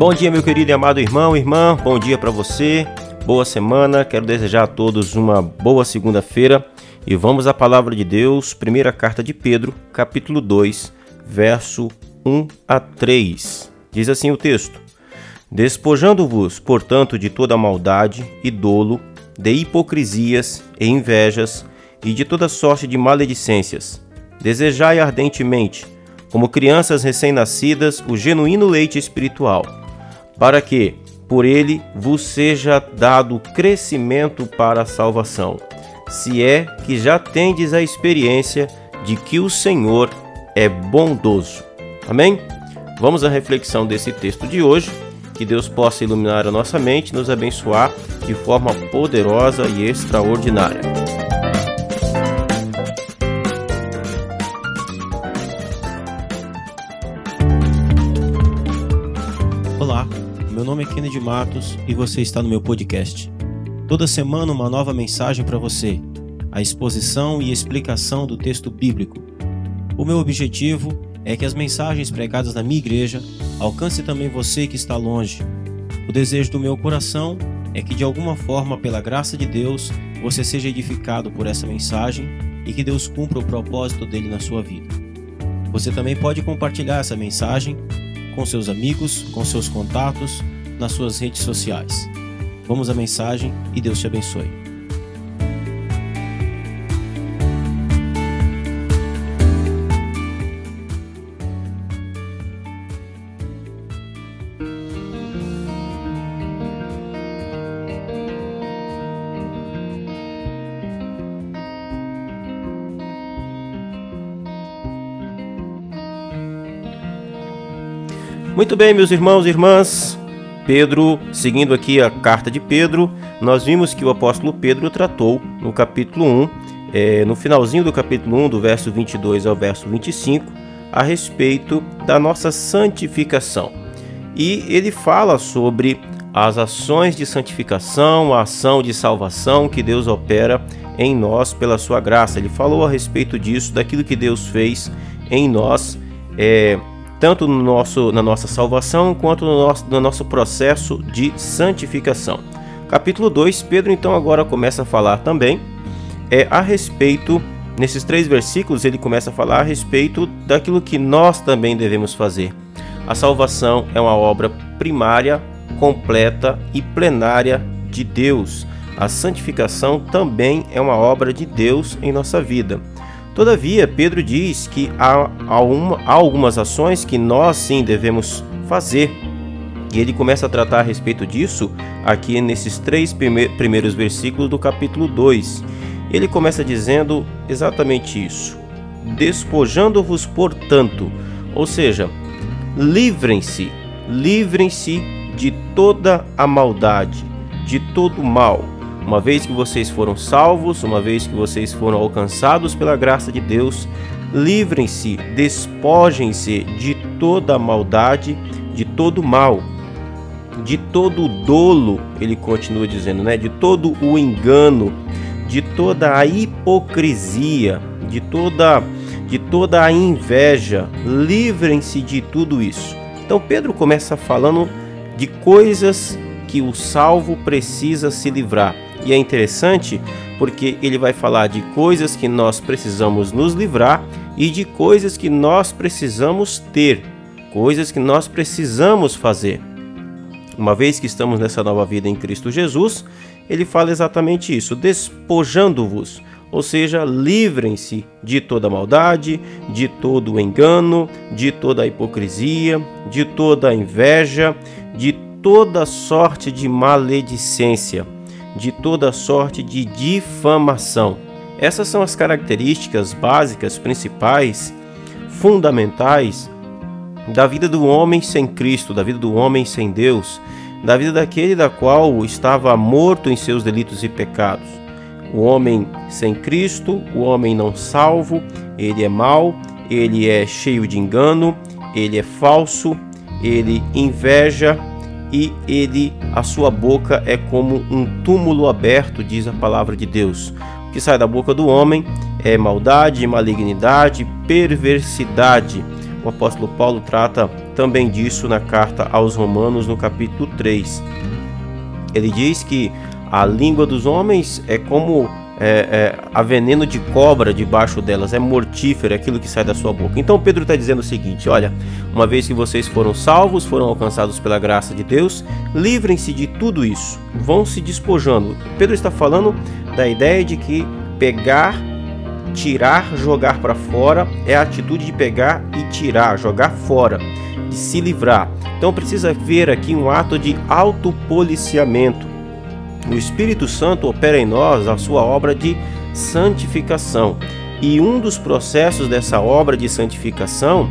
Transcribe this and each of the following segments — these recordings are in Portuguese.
Bom dia, meu querido e amado irmão, irmã. Bom dia para você. Boa semana. Quero desejar a todos uma boa segunda-feira. E vamos à palavra de Deus, primeira carta de Pedro, capítulo 2, verso 1 a 3. Diz assim o texto: Despojando-vos, portanto, de toda maldade e dolo, de hipocrisias e invejas e de toda sorte de maledicências, desejai ardentemente, como crianças recém-nascidas, o genuíno leite espiritual para que por ele vos seja dado crescimento para a salvação, se é que já tendes a experiência de que o Senhor é bondoso. Amém? Vamos à reflexão desse texto de hoje. Que Deus possa iluminar a nossa mente e nos abençoar de forma poderosa e extraordinária. É Kennedy Matos e você está no meu podcast. Toda semana uma nova mensagem para você, a exposição e explicação do texto bíblico. O meu objetivo é que as mensagens pregadas na minha igreja alcancem também você que está longe. O desejo do meu coração é que de alguma forma, pela graça de Deus, você seja edificado por essa mensagem e que Deus cumpra o propósito dele na sua vida. Você também pode compartilhar essa mensagem com seus amigos, com seus contatos, nas suas redes sociais. Vamos à mensagem e Deus te abençoe. Muito bem, meus irmãos e irmãs, Pedro, seguindo aqui a carta de Pedro, nós vimos que o apóstolo Pedro tratou no capítulo 1, é, no finalzinho do capítulo 1, do verso 22 ao verso 25, a respeito da nossa santificação. E ele fala sobre as ações de santificação, a ação de salvação que Deus opera em nós pela sua graça. Ele falou a respeito disso, daquilo que Deus fez em nós. É, tanto no nosso, na nossa salvação quanto no nosso, no nosso processo de santificação. Capítulo 2, Pedro então agora começa a falar também é, a respeito, nesses três versículos, ele começa a falar a respeito daquilo que nós também devemos fazer. A salvação é uma obra primária, completa e plenária de Deus. A santificação também é uma obra de Deus em nossa vida. Todavia, Pedro diz que há, há, uma, há algumas ações que nós sim devemos fazer. E ele começa a tratar a respeito disso aqui nesses três primeiros versículos do capítulo 2. Ele começa dizendo exatamente isso: Despojando-vos, portanto, ou seja, livrem-se, livrem-se de toda a maldade, de todo o mal uma vez que vocês foram salvos, uma vez que vocês foram alcançados pela graça de Deus, livrem-se, despojem-se de toda a maldade, de todo o mal, de todo o dolo, ele continua dizendo, né? De todo o engano, de toda a hipocrisia, de toda de toda a inveja, livrem-se de tudo isso. Então Pedro começa falando de coisas que o salvo precisa se livrar. E é interessante porque ele vai falar de coisas que nós precisamos nos livrar e de coisas que nós precisamos ter, coisas que nós precisamos fazer. Uma vez que estamos nessa nova vida em Cristo Jesus, ele fala exatamente isso: despojando-vos, ou seja, livrem-se de toda maldade, de todo engano, de toda hipocrisia, de toda inveja, de toda sorte de maledicência de toda sorte de difamação. Essas são as características básicas, principais, fundamentais da vida do homem sem Cristo, da vida do homem sem Deus, da vida daquele da qual estava morto em seus delitos e pecados. O homem sem Cristo, o homem não salvo, ele é mau, ele é cheio de engano, ele é falso, ele inveja, e ele, a sua boca é como um túmulo aberto, diz a palavra de Deus. O que sai da boca do homem é maldade, malignidade, perversidade. o apóstolo Paulo trata também disso na carta aos Romanos, no capítulo 3. Ele diz que a língua dos homens é como é, é, a veneno de cobra debaixo delas, é mortífero aquilo que sai da sua boca. Então Pedro está dizendo o seguinte: olha, uma vez que vocês foram salvos, foram alcançados pela graça de Deus, livrem-se de tudo isso, vão se despojando. Pedro está falando da ideia de que pegar, tirar, jogar para fora é a atitude de pegar e tirar, jogar fora, de se livrar. Então precisa ver aqui um ato de autopoliciamento o Espírito Santo opera em nós a sua obra de santificação. E um dos processos dessa obra de santificação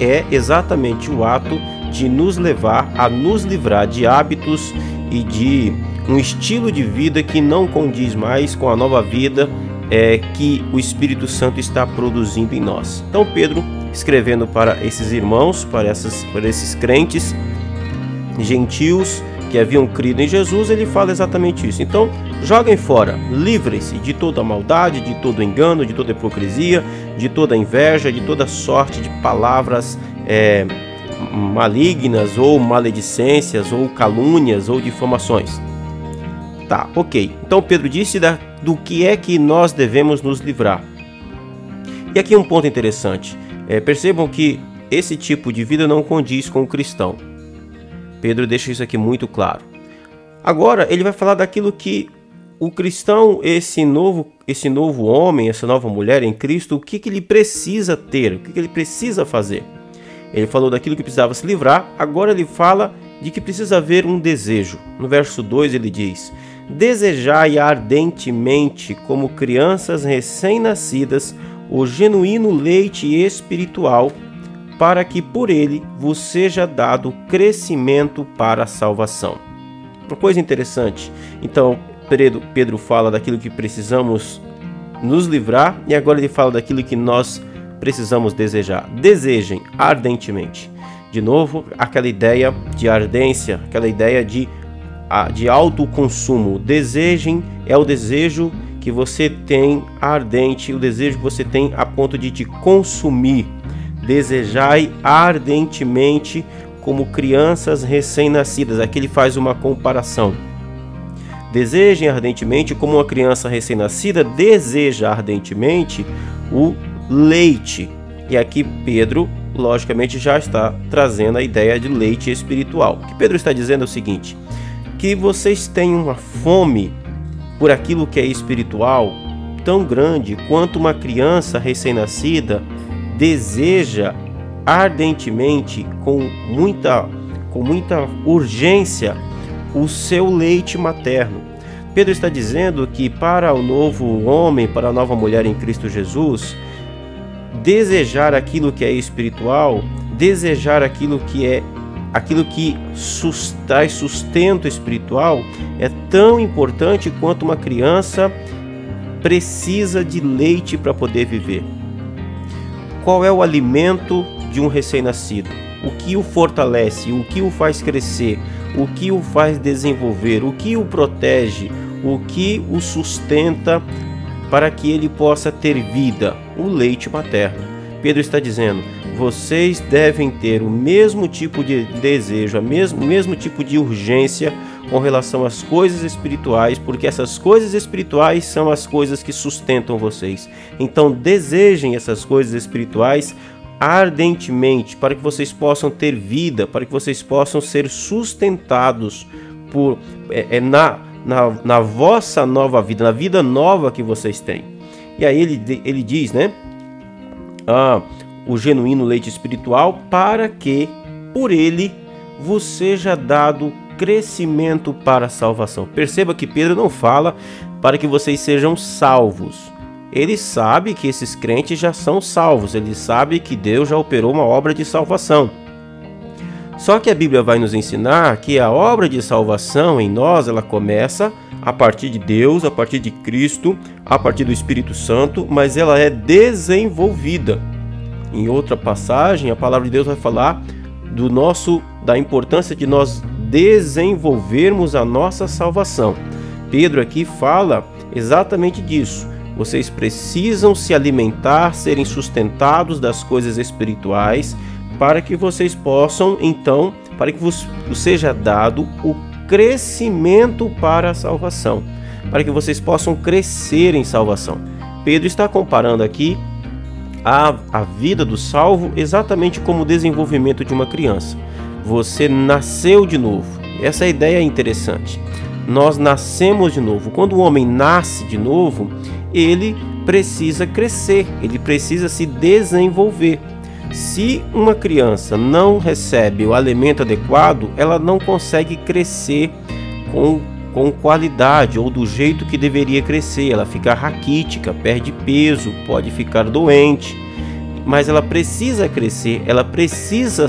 é exatamente o ato de nos levar a nos livrar de hábitos e de um estilo de vida que não condiz mais com a nova vida é, que o Espírito Santo está produzindo em nós. Então, Pedro, escrevendo para esses irmãos, para, essas, para esses crentes gentios, que haviam crido em Jesus, ele fala exatamente isso. Então, joguem fora, livrem-se de toda maldade, de todo engano, de toda hipocrisia, de toda inveja, de toda sorte de palavras é, malignas ou maledicências ou calúnias ou difamações. Tá, ok. Então Pedro disse da, do que é que nós devemos nos livrar. E aqui um ponto interessante. É, percebam que esse tipo de vida não condiz com o cristão. Pedro deixa isso aqui muito claro. Agora ele vai falar daquilo que o cristão, esse novo, esse novo homem, essa nova mulher em Cristo, o que, que ele precisa ter, o que, que ele precisa fazer. Ele falou daquilo que precisava se livrar, agora ele fala de que precisa haver um desejo. No verso 2 ele diz: Desejai ardentemente, como crianças recém-nascidas, o genuíno leite espiritual para que por ele vos seja dado crescimento para a salvação. Uma coisa interessante. Então, Pedro, fala daquilo que precisamos nos livrar e agora ele fala daquilo que nós precisamos desejar. Desejem ardentemente. De novo, aquela ideia de ardência, aquela ideia de, de autoconsumo. Desejem é o desejo que você tem ardente, o desejo que você tem a ponto de te consumir desejai ardentemente como crianças recém-nascidas. Aqui ele faz uma comparação. Desejem ardentemente como uma criança recém-nascida deseja ardentemente o leite. E aqui Pedro, logicamente, já está trazendo a ideia de leite espiritual. O que Pedro está dizendo é o seguinte: que vocês têm uma fome por aquilo que é espiritual tão grande quanto uma criança recém-nascida deseja ardentemente, com muita, com muita urgência, o seu leite materno. Pedro está dizendo que para o novo homem, para a nova mulher em Cristo Jesus, desejar aquilo que é espiritual, desejar aquilo que é aquilo que traz sustento espiritual é tão importante quanto uma criança precisa de leite para poder viver qual é o alimento de um recém-nascido, o que o fortalece, o que o faz crescer, o que o faz desenvolver, o que o protege, o que o sustenta para que ele possa ter vida, o leite materno. Pedro está dizendo: vocês devem ter o mesmo tipo de desejo, o mesmo, mesmo tipo de urgência com relação às coisas espirituais, porque essas coisas espirituais são as coisas que sustentam vocês. Então, desejem essas coisas espirituais ardentemente para que vocês possam ter vida, para que vocês possam ser sustentados por é, é na, na, na vossa nova vida, na vida nova que vocês têm. E aí ele, ele diz, né? Ah, o genuíno leite espiritual, para que por ele vos seja dado crescimento para a salvação. Perceba que Pedro não fala para que vocês sejam salvos. Ele sabe que esses crentes já são salvos, ele sabe que Deus já operou uma obra de salvação. Só que a Bíblia vai nos ensinar que a obra de salvação em nós, ela começa a partir de Deus, a partir de Cristo, a partir do Espírito Santo, mas ela é desenvolvida. Em outra passagem, a palavra de Deus vai falar do nosso da importância de nós desenvolvermos a nossa salvação. Pedro aqui fala exatamente disso. Vocês precisam se alimentar, serem sustentados das coisas espirituais, para que vocês possam, então, para que vos seja dado o crescimento para a salvação, para que vocês possam crescer em salvação. Pedro está comparando aqui a, a vida do salvo exatamente como o desenvolvimento de uma criança. Você nasceu de novo. Essa ideia é interessante. Nós nascemos de novo. Quando o homem nasce de novo, ele precisa crescer, ele precisa se desenvolver. Se uma criança não recebe o alimento adequado, ela não consegue crescer com, com qualidade ou do jeito que deveria crescer. Ela fica raquítica, perde peso, pode ficar doente, mas ela precisa crescer, ela precisa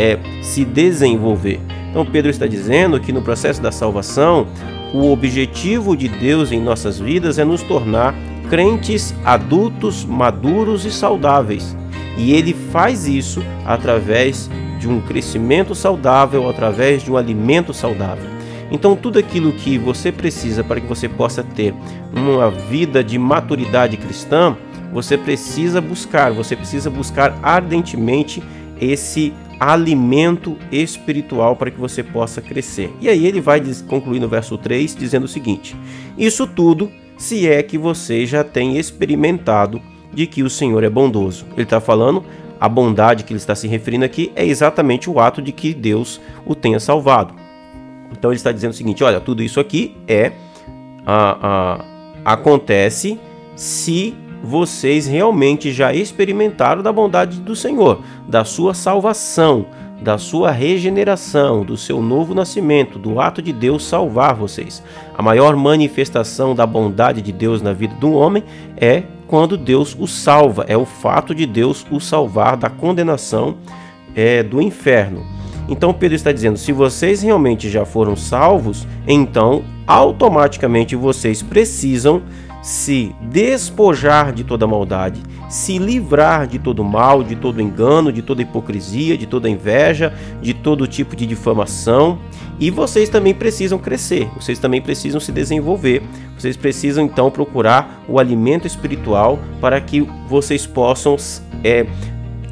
é, se desenvolver. Então, Pedro está dizendo que no processo da salvação, o objetivo de Deus em nossas vidas é nos tornar crentes adultos, maduros e saudáveis. E ele faz isso através de um crescimento saudável, através de um alimento saudável. Então, tudo aquilo que você precisa para que você possa ter uma vida de maturidade cristã, você precisa buscar, você precisa buscar ardentemente esse alimento espiritual para que você possa crescer. E aí ele vai concluir no verso 3 dizendo o seguinte: Isso tudo se é que você já tem experimentado de que o Senhor é bondoso. Ele está falando, a bondade que ele está se referindo aqui é exatamente o ato de que Deus o tenha salvado. Então ele está dizendo o seguinte: olha, tudo isso aqui é acontece se vocês realmente já experimentaram da bondade do Senhor, da sua salvação, da sua regeneração, do seu novo nascimento, do ato de Deus salvar vocês. A maior manifestação da bondade de Deus na vida do homem é quando Deus o salva, é o fato de Deus o salvar da condenação é, do inferno. Então Pedro está dizendo: se vocês realmente já foram salvos, então automaticamente vocês precisam se despojar de toda maldade, se livrar de todo mal, de todo engano, de toda hipocrisia, de toda inveja, de todo tipo de difamação. E vocês também precisam crescer, vocês também precisam se desenvolver, vocês precisam então procurar o alimento espiritual para que vocês possam é,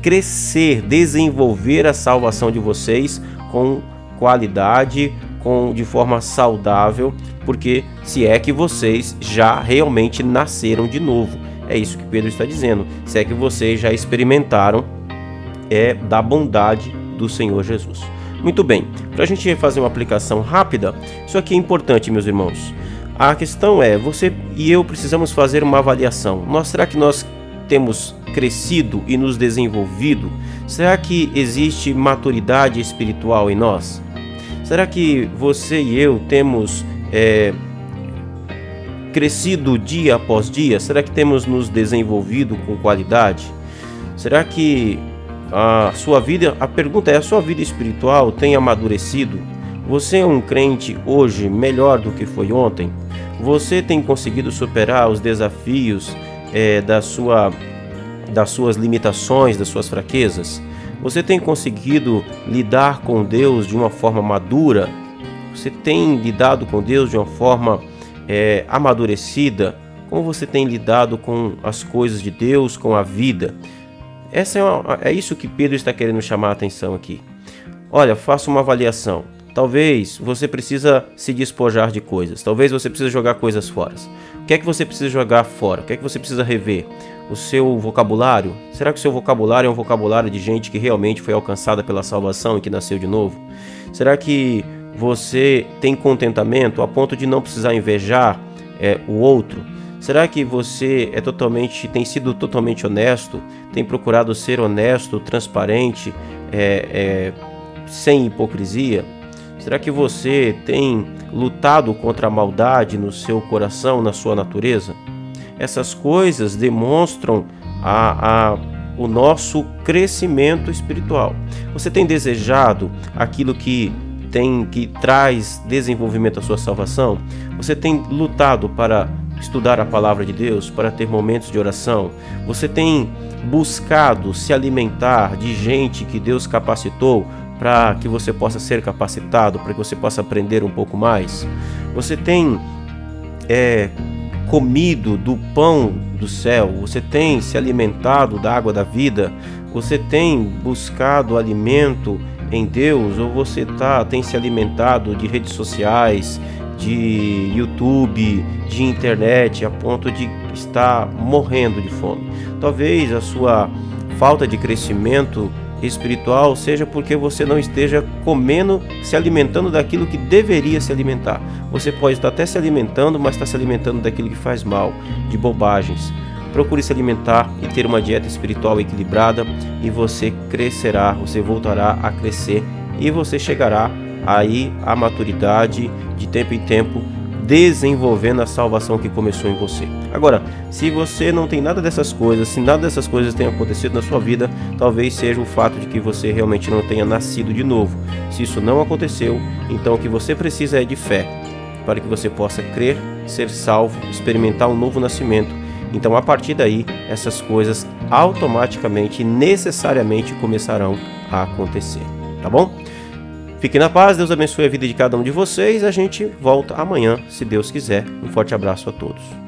crescer, desenvolver a salvação de vocês com qualidade, com de forma saudável, porque se é que vocês já realmente nasceram de novo. É isso que Pedro está dizendo. Se é que vocês já experimentaram é da bondade do Senhor Jesus. Muito bem, para a gente fazer uma aplicação rápida, isso aqui é importante, meus irmãos. A questão é, você e eu precisamos fazer uma avaliação. Nós, será que nós temos crescido e nos desenvolvido? Será que existe maturidade espiritual em nós? Será que você e eu temos é, crescido dia após dia? Será que temos nos desenvolvido com qualidade? Será que a sua vida, a pergunta é: a sua vida espiritual tem amadurecido? Você é um crente hoje melhor do que foi ontem? Você tem conseguido superar os desafios é, da sua, das suas limitações, das suas fraquezas? Você tem conseguido lidar com Deus de uma forma madura? Você tem lidado com Deus de uma forma é, amadurecida? Como você tem lidado com as coisas de Deus, com a vida? Essa é, uma, é isso que Pedro está querendo chamar a atenção aqui. Olha, faça uma avaliação. Talvez você precisa se despojar de coisas. Talvez você precisa jogar coisas fora. O que é que você precisa jogar fora? O que é que você precisa rever? o seu vocabulário? Será que o seu vocabulário é um vocabulário de gente que realmente foi alcançada pela salvação e que nasceu de novo? Será que você tem contentamento a ponto de não precisar invejar é, o outro? Será que você é totalmente, tem sido totalmente honesto, tem procurado ser honesto, transparente, é, é, sem hipocrisia? Será que você tem lutado contra a maldade no seu coração, na sua natureza? essas coisas demonstram a, a, o nosso crescimento espiritual. Você tem desejado aquilo que tem que traz desenvolvimento à sua salvação? Você tem lutado para estudar a palavra de Deus, para ter momentos de oração? Você tem buscado se alimentar de gente que Deus capacitou para que você possa ser capacitado, para que você possa aprender um pouco mais? Você tem é, comido do pão do céu? Você tem se alimentado da água da vida? Você tem buscado alimento em Deus ou você tá tem se alimentado de redes sociais, de YouTube, de internet a ponto de estar morrendo de fome? Talvez a sua falta de crescimento espiritual seja porque você não esteja comendo, se alimentando daquilo que deveria se alimentar. Você pode estar até se alimentando, mas está se alimentando daquilo que faz mal, de bobagens. Procure se alimentar e ter uma dieta espiritual equilibrada e você crescerá, você voltará a crescer e você chegará aí à maturidade de tempo em tempo desenvolvendo a salvação que começou em você. Agora, se você não tem nada dessas coisas, se nada dessas coisas tem acontecido na sua vida, talvez seja o fato de que você realmente não tenha nascido de novo. Se isso não aconteceu, então o que você precisa é de fé, para que você possa crer, ser salvo, experimentar um novo nascimento. Então, a partir daí, essas coisas automaticamente e necessariamente começarão a acontecer, tá bom? Fiquem na paz, Deus abençoe a vida de cada um de vocês. A gente volta amanhã, se Deus quiser. Um forte abraço a todos.